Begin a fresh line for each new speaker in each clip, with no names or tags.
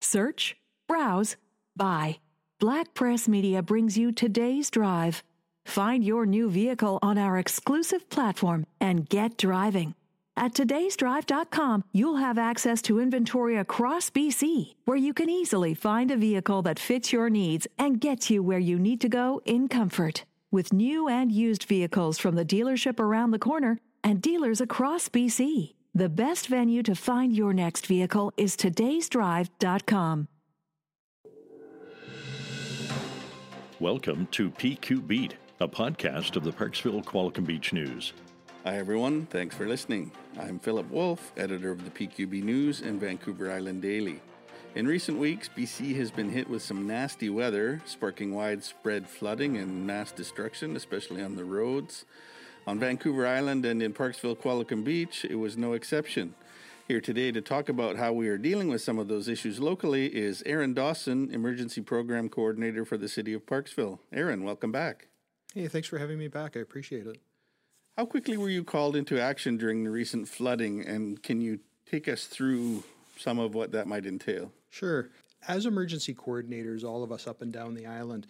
Search, browse, buy. Black Press Media brings you today's drive. Find your new vehicle on our exclusive platform and get driving. At today'sdrive.com, you'll have access to inventory across BC, where you can easily find a vehicle that fits your needs and gets you where you need to go in comfort. With new and used vehicles from the dealership around the corner and dealers across BC, the best venue to find your next vehicle is today'sdrive.com.
Welcome to PQ Beat, a podcast of the Parksville Qualicum Beach News.
Hi, everyone. Thanks for listening. I'm Philip Wolf, editor of the PQB News and Vancouver Island Daily. In recent weeks, BC has been hit with some nasty weather, sparking widespread flooding and mass destruction, especially on the roads. On Vancouver Island and in Parksville Qualicum Beach, it was no exception. Here today to talk about how we are dealing with some of those issues locally is Aaron Dawson, Emergency Program Coordinator for the City of Parksville. Aaron, welcome back.
Hey, thanks for having me back. I appreciate it.
How quickly were you called into action during the recent flooding, and can you take us through some of what that might entail?
Sure. As emergency coordinators, all of us up and down the island,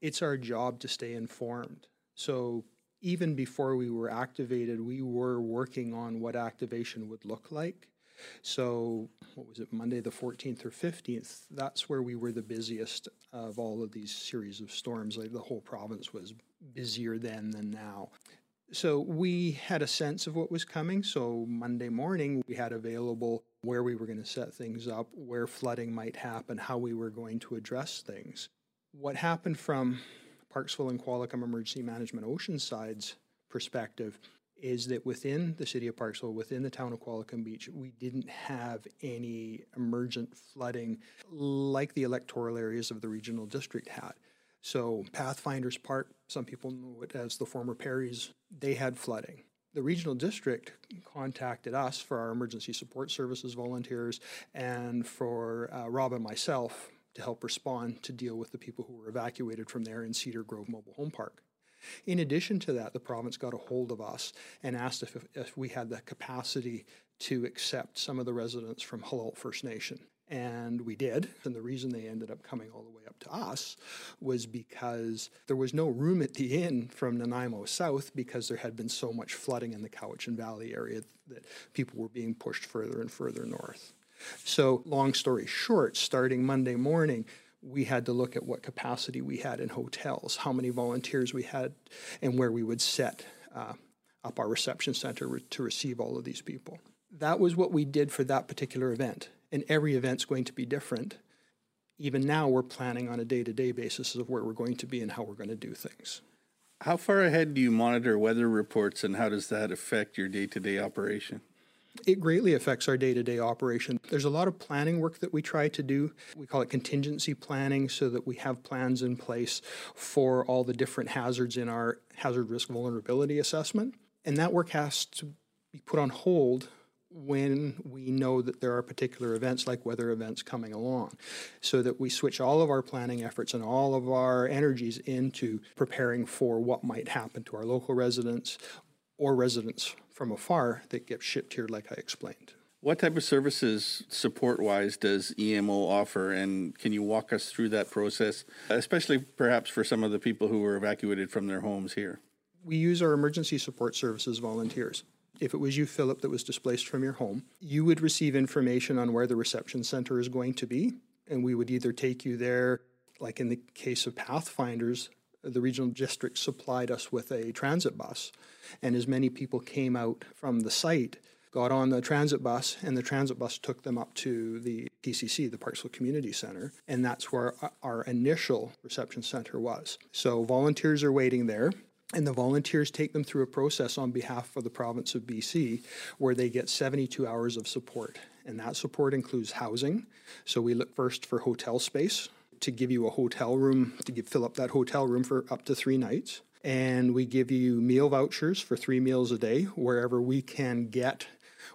it's our job to stay informed. So even before we were activated, we were working on what activation would look like. So, what was it, Monday the 14th or 15th? That's where we were the busiest of all of these series of storms. Like the whole province was busier then than now. So, we had a sense of what was coming. So, Monday morning, we had available where we were going to set things up, where flooding might happen, how we were going to address things. What happened from Parksville and Qualicum Emergency Management Oceanside's perspective is that within the city of Parksville, within the town of Qualicum Beach, we didn't have any emergent flooding like the electoral areas of the regional district had. So, Pathfinders Park, some people know it as the former Perry's, they had flooding. The regional district contacted us for our emergency support services volunteers and for uh, Rob and myself to help respond to deal with the people who were evacuated from there in Cedar Grove Mobile Home Park. In addition to that, the province got a hold of us and asked if, if we had the capacity to accept some of the residents from Halalt First Nation. And we did. And the reason they ended up coming all the way up to us was because there was no room at the inn from Nanaimo South because there had been so much flooding in the Cowichan Valley area that people were being pushed further and further north. So, long story short, starting Monday morning, we had to look at what capacity we had in hotels, how many volunteers we had, and where we would set uh, up our reception center to receive all of these people. That was what we did for that particular event. And every event's going to be different. Even now, we're planning on a day to day basis of where we're going to be and how we're going to do things.
How far ahead do you monitor weather reports, and how does that affect your day to day operation?
It greatly affects our day to day operation. There's a lot of planning work that we try to do. We call it contingency planning so that we have plans in place for all the different hazards in our hazard risk vulnerability assessment. And that work has to be put on hold when we know that there are particular events like weather events coming along so that we switch all of our planning efforts and all of our energies into preparing for what might happen to our local residents or residents from afar that get shipped here, like I explained.
What type of services, support wise, does EMO offer? And can you walk us through that process, especially perhaps for some of the people who were evacuated from their homes here?
We use our emergency support services volunteers. If it was you, Philip, that was displaced from your home, you would receive information on where the reception center is going to be, and we would either take you there, like in the case of Pathfinders, the regional district supplied us with a transit bus, and as many people came out from the site, got on the transit bus, and the transit bus took them up to the PCC, the Parksville Community Center, and that's where our initial reception center was. So volunteers are waiting there. And the volunteers take them through a process on behalf of the province of BC where they get 72 hours of support. And that support includes housing. So we look first for hotel space, to give you a hotel room to give, fill up that hotel room for up to three nights. And we give you meal vouchers for three meals a day wherever we can get,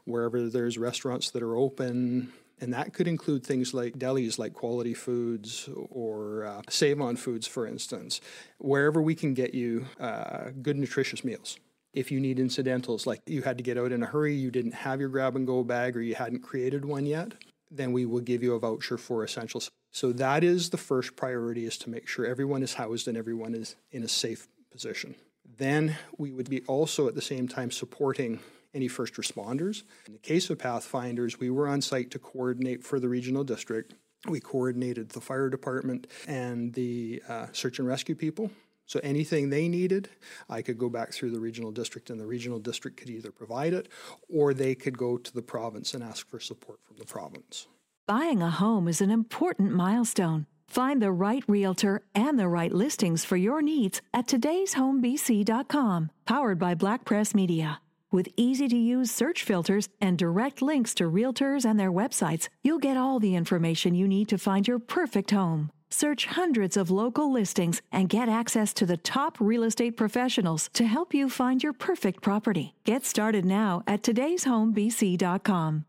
wherever there's restaurants that are open. And that could include things like delis, like Quality Foods or uh, Save On Foods, for instance, wherever we can get you uh, good, nutritious meals if you need incidentals, like you had to get out in a hurry, you didn't have your grab and go bag, or you hadn't created one yet, then we will give you a voucher for essentials. So that is the first priority is to make sure everyone is housed and everyone is in a safe position. Then we would be also at the same time supporting any first responders. In the case of Pathfinders, we were on site to coordinate for the regional district. We coordinated the fire department and the uh, search and rescue people. So anything they needed, I could go back through the regional district, and the regional district could either provide it or they could go to the province and ask for support from the province.
Buying a home is an important milestone. Find the right realtor and the right listings for your needs at today'shomebc.com, powered by Black Press Media. With easy to use search filters and direct links to realtors and their websites, you'll get all the information you need to find your perfect home. Search hundreds of local listings and get access to the top real estate professionals to help you find your perfect property. Get started now at today'shomebc.com.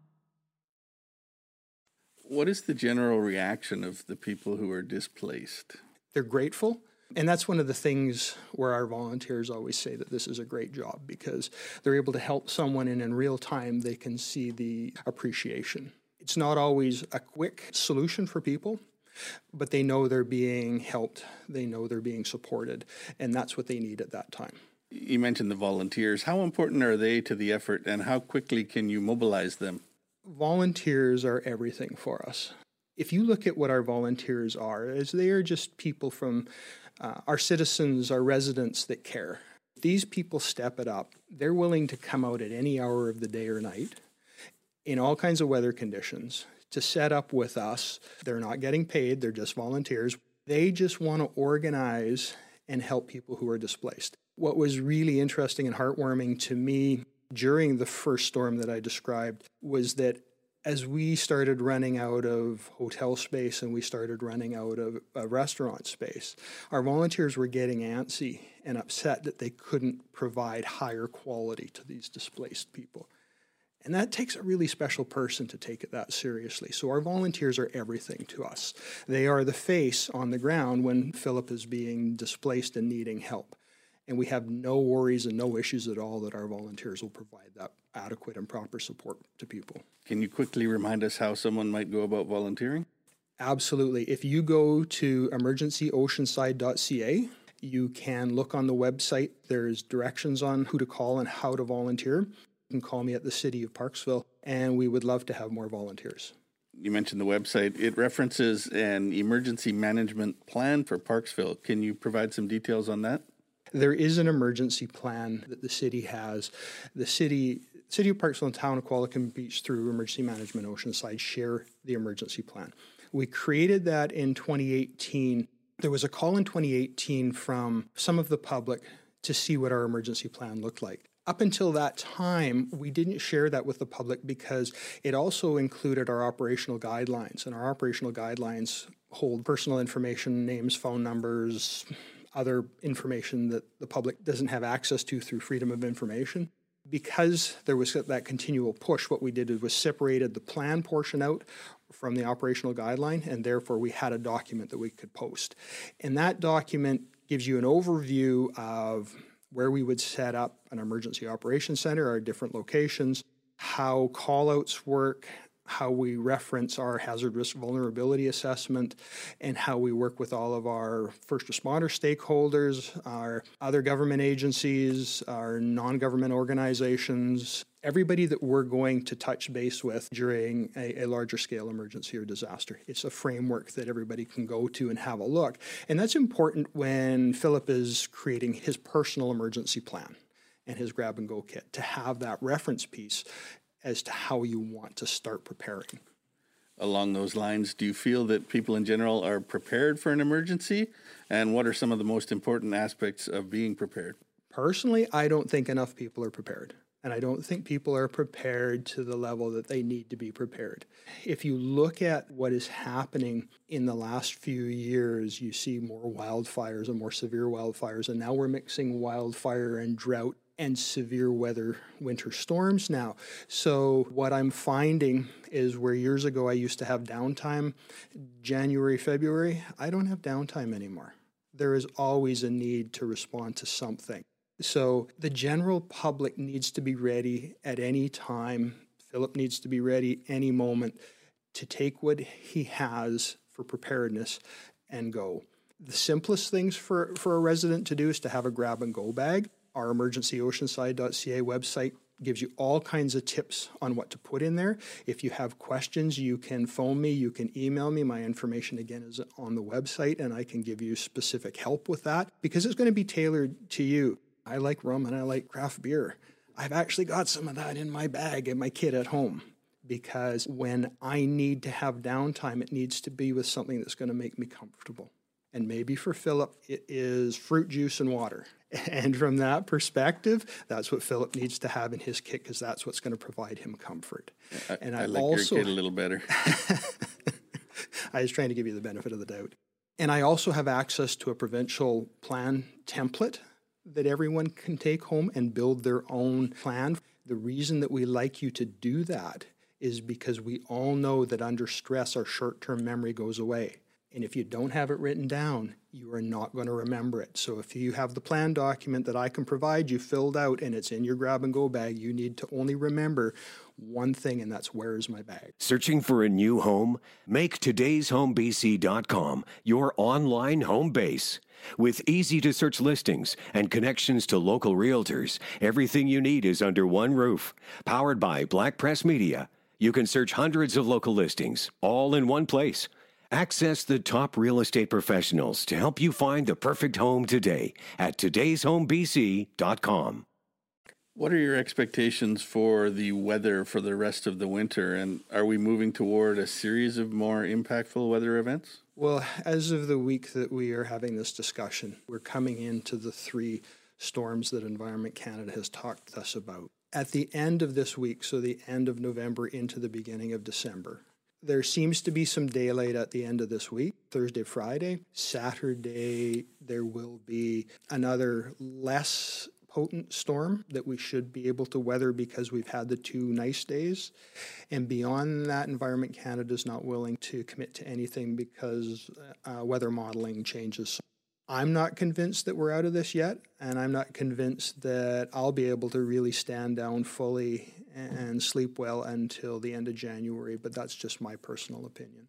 What is the general reaction of the people who are displaced?
They're grateful. And that's one of the things where our volunteers always say that this is a great job because they're able to help someone and in real time they can see the appreciation. It's not always a quick solution for people, but they know they're being helped, they know they're being supported, and that's what they need at that time.
You mentioned the volunteers. How important are they to the effort, and how quickly can you mobilize them?
Volunteers are everything for us. If you look at what our volunteers are, is they are just people from uh, our citizens, our residents that care. These people step it up. They're willing to come out at any hour of the day or night in all kinds of weather conditions to set up with us. They're not getting paid, they're just volunteers. They just want to organize and help people who are displaced. What was really interesting and heartwarming to me during the first storm that I described was that as we started running out of hotel space and we started running out of uh, restaurant space, our volunteers were getting antsy and upset that they couldn't provide higher quality to these displaced people. And that takes a really special person to take it that seriously. So our volunteers are everything to us. They are the face on the ground when Philip is being displaced and needing help. And we have no worries and no issues at all that our volunteers will provide that adequate and proper support to people.
Can you quickly remind us how someone might go about volunteering?
Absolutely. If you go to emergencyoceanside.ca, you can look on the website. There's directions on who to call and how to volunteer. You can call me at the City of Parksville, and we would love to have more volunteers.
You mentioned the website. It references an emergency management plan for Parksville. Can you provide some details on that?
There is an emergency plan that the city has. The city, City of Parksville and Town of Qualicum Beach through Emergency Management Oceanside share the emergency plan. We created that in 2018. There was a call in 2018 from some of the public to see what our emergency plan looked like. Up until that time, we didn't share that with the public because it also included our operational guidelines, and our operational guidelines hold personal information, names, phone numbers, other information that the public doesn't have access to through freedom of information. Because there was that continual push, what we did was separated the plan portion out from the operational guideline, and therefore we had a document that we could post. And that document gives you an overview of where we would set up an emergency operations center, our different locations, how callouts work, how we reference our hazard risk vulnerability assessment, and how we work with all of our first responder stakeholders, our other government agencies, our non government organizations, everybody that we're going to touch base with during a, a, larger scale emergency or disaster. It's a framework that everybody can go to and have a look. And that's important when Philip is creating his personal emergency plan and his grab and go kit to have that reference piece as to how you want to start preparing.
Along those lines, do you feel that people in general are prepared for an emergency? And what are some of the most important aspects of being prepared?
Personally, I don't think enough people are prepared. And I don't think people are prepared to the level that they need to be prepared. If you look at what is happening in the last few years, you see more wildfires and more severe wildfires. And now we're mixing wildfire and drought and severe weather winter storms now. So, what I'm finding is where years ago I used to have downtime, January, February, I don't have downtime anymore. There is always a need to respond to something. So, the general public needs to be ready at any time. Philip needs to be ready any moment to take what he has for preparedness and go. The simplest things for, for a resident to do is to have a grab and go bag. Our emergencyoceanside.ca website gives you all kinds of tips on what to put in there. If you have questions, you can phone me, you can email me. My information again is on the website, and I can give you specific help with that because it's going to be tailored to you. I like rum and I like craft beer. I've actually got some of that in my bag and my kit at home because when I need to have downtime, it needs to be with something that's going to make me comfortable. And maybe for Philip, it is fruit juice and water. And from that perspective, that's what Philip needs to have in his kit because that's what's going to provide him comfort.
I,
and
I, I like also, your a little better.
I was trying to give you the benefit of the doubt. And I also have access to a provincial plan template that everyone can take home and build their own plan. The reason that we like you to do that is because we all know that under stress, our short term memory goes away. And if you don't have it written down, you are not going to remember it. So if you have the plan document that I can provide you filled out and it's in your grab and go bag, you need to only remember one thing, and that's where is my bag.
Searching for a new home? Make today'shomebc.com your online home base. With easy to search listings and connections to local realtors, everything you need is under one roof. Powered by Black Press Media, you can search hundreds of local listings all in one place Access the top real estate professionals to help you find the perfect home today at today'shomebc.com.
What are your expectations for the weather for the rest of the winter? And are we moving toward a series of more impactful weather events?
Well, as of the week that we are having this discussion, we're coming into the three storms that Environment Canada has talked to us about. At the end of this week, so the end of November into the beginning of December, there seems to be some daylight at the end of this week, Thursday, Friday. Saturday, there will be another less potent storm that we should be able to weather because we've had the two nice days. And beyond that, Environment Canada is not willing to commit to anything because uh, weather modeling changes I'm not convinced that we're out of this yet, and I'm not convinced that I'll be able to really stand down fully and sleep well until the end of January, but that's just my personal opinion.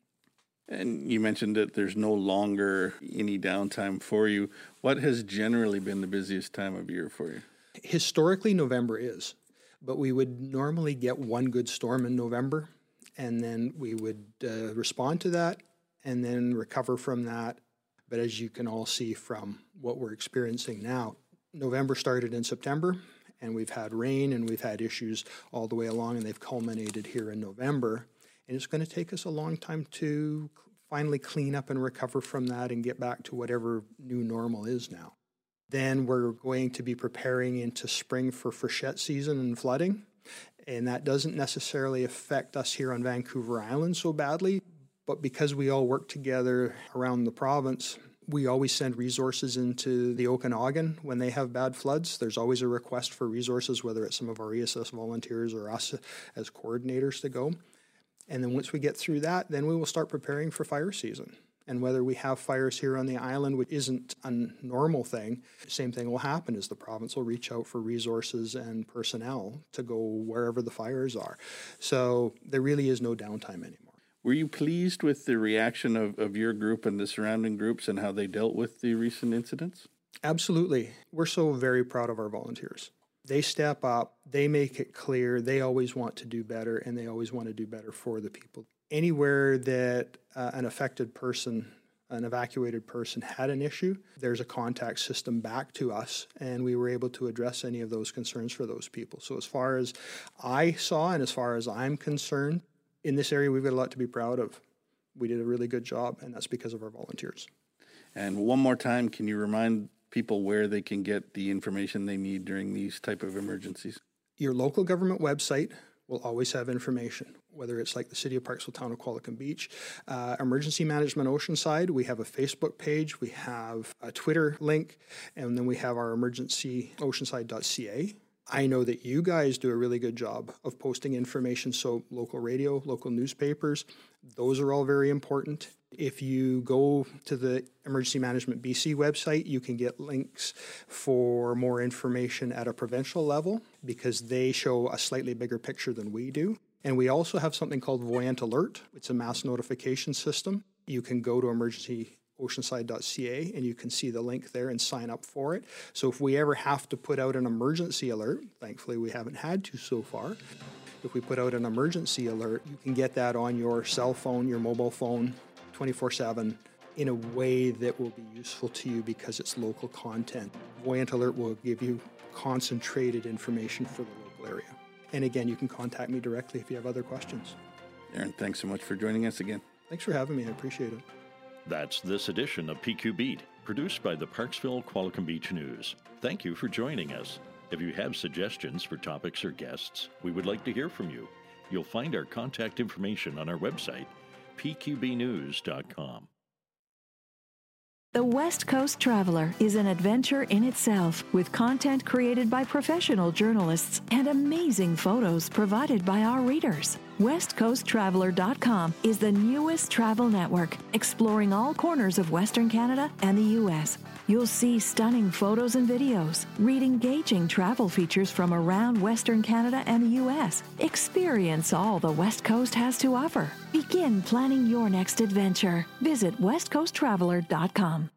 And you mentioned that there's no longer any downtime for you. What has generally been the busiest time of year for you?
Historically, November is, but we would normally get one good storm in November, and then we would uh, respond to that and then recover from that but as you can all see from what we're experiencing now, November started in September, and we've had rain and we've had issues all the way along, and they've culminated here in November. And it's going to take us a long time to finally clean up and recover from that and get back to whatever new normal is now. Then we're going to be preparing into spring for freshet season and flooding. And that doesn't necessarily affect us here on Vancouver Island so badly, but because we all work together around the province, we always send resources into the Okanagan when they have bad floods. There's always a request for resources, whether it's some of our ESS volunteers or us as coordinators to go. And then once we get through that, then we will start preparing for fire season. And whether we have fires here on the island, which isn't a normal thing, same thing will happen is the province will reach out for resources and personnel to go wherever the fires are. So there really is no downtime anymore.
Were you pleased with the reaction of, of your group and the surrounding groups and how they dealt with the recent incidents?
Absolutely. We're so very proud of our volunteers. They step up, they make it clear, they always want to do better, and they always want to do better for the people. Anywhere that uh, an affected person, an evacuated person had an issue, there's a contact system back to us, and we were able to address any of those concerns for those people. So, as far as I saw, and as far as I'm concerned, in this area, we've got a lot to be proud of. We did a really good job, and that's because of our volunteers.
And one more time, can you remind people where they can get the information they need during these type of emergencies?
Your local government website will always have information, whether it's like the City of Parksville, Town of Qualicum Beach, uh, Emergency Management Oceanside. We have a Facebook page, we have a Twitter link, and then we have our emergencyoceanside.ca I know that you guys do a really good job of posting information. So, local radio, local newspapers, those are all very important. If you go to the Emergency Management BC website, you can get links for more information at a provincial level because they show a slightly bigger picture than we do. And we also have something called Voyent Alert. It's a mass notification system. You can go to emergencyoceanside.ca and you can see the link there and sign up for it. So if we ever have to put out an emergency alert, thankfully we haven't had to so far, if we put out an emergency alert, you can get that on your cell phone, your mobile phone, 24 7 in a way that will be useful to you because it's local content. Voyent Alert will give you concentrated information for the local area. And again, you can contact me directly if you have other questions.
Aaron, thanks so much for joining us again.
Thanks for having me. I appreciate it.
That's this edition of PQ Beat, produced by the Parksville Qualicum Beach News. Thank you for joining us. If you have suggestions for topics or guests, we would like to hear from you. You'll find our contact information on our website, pqbnews.com.
The West Coast Traveler is an adventure in itself with content created by professional journalists and amazing photos provided by our readers. WestCoastTraveler.com is the newest travel network exploring all corners of Western Canada and the U.S. You'll see stunning photos and videos, read engaging travel features from around Western Canada and the U.S. Experience all the West Coast has to offer. Begin planning your next adventure. Visit WestCoastTraveler.com.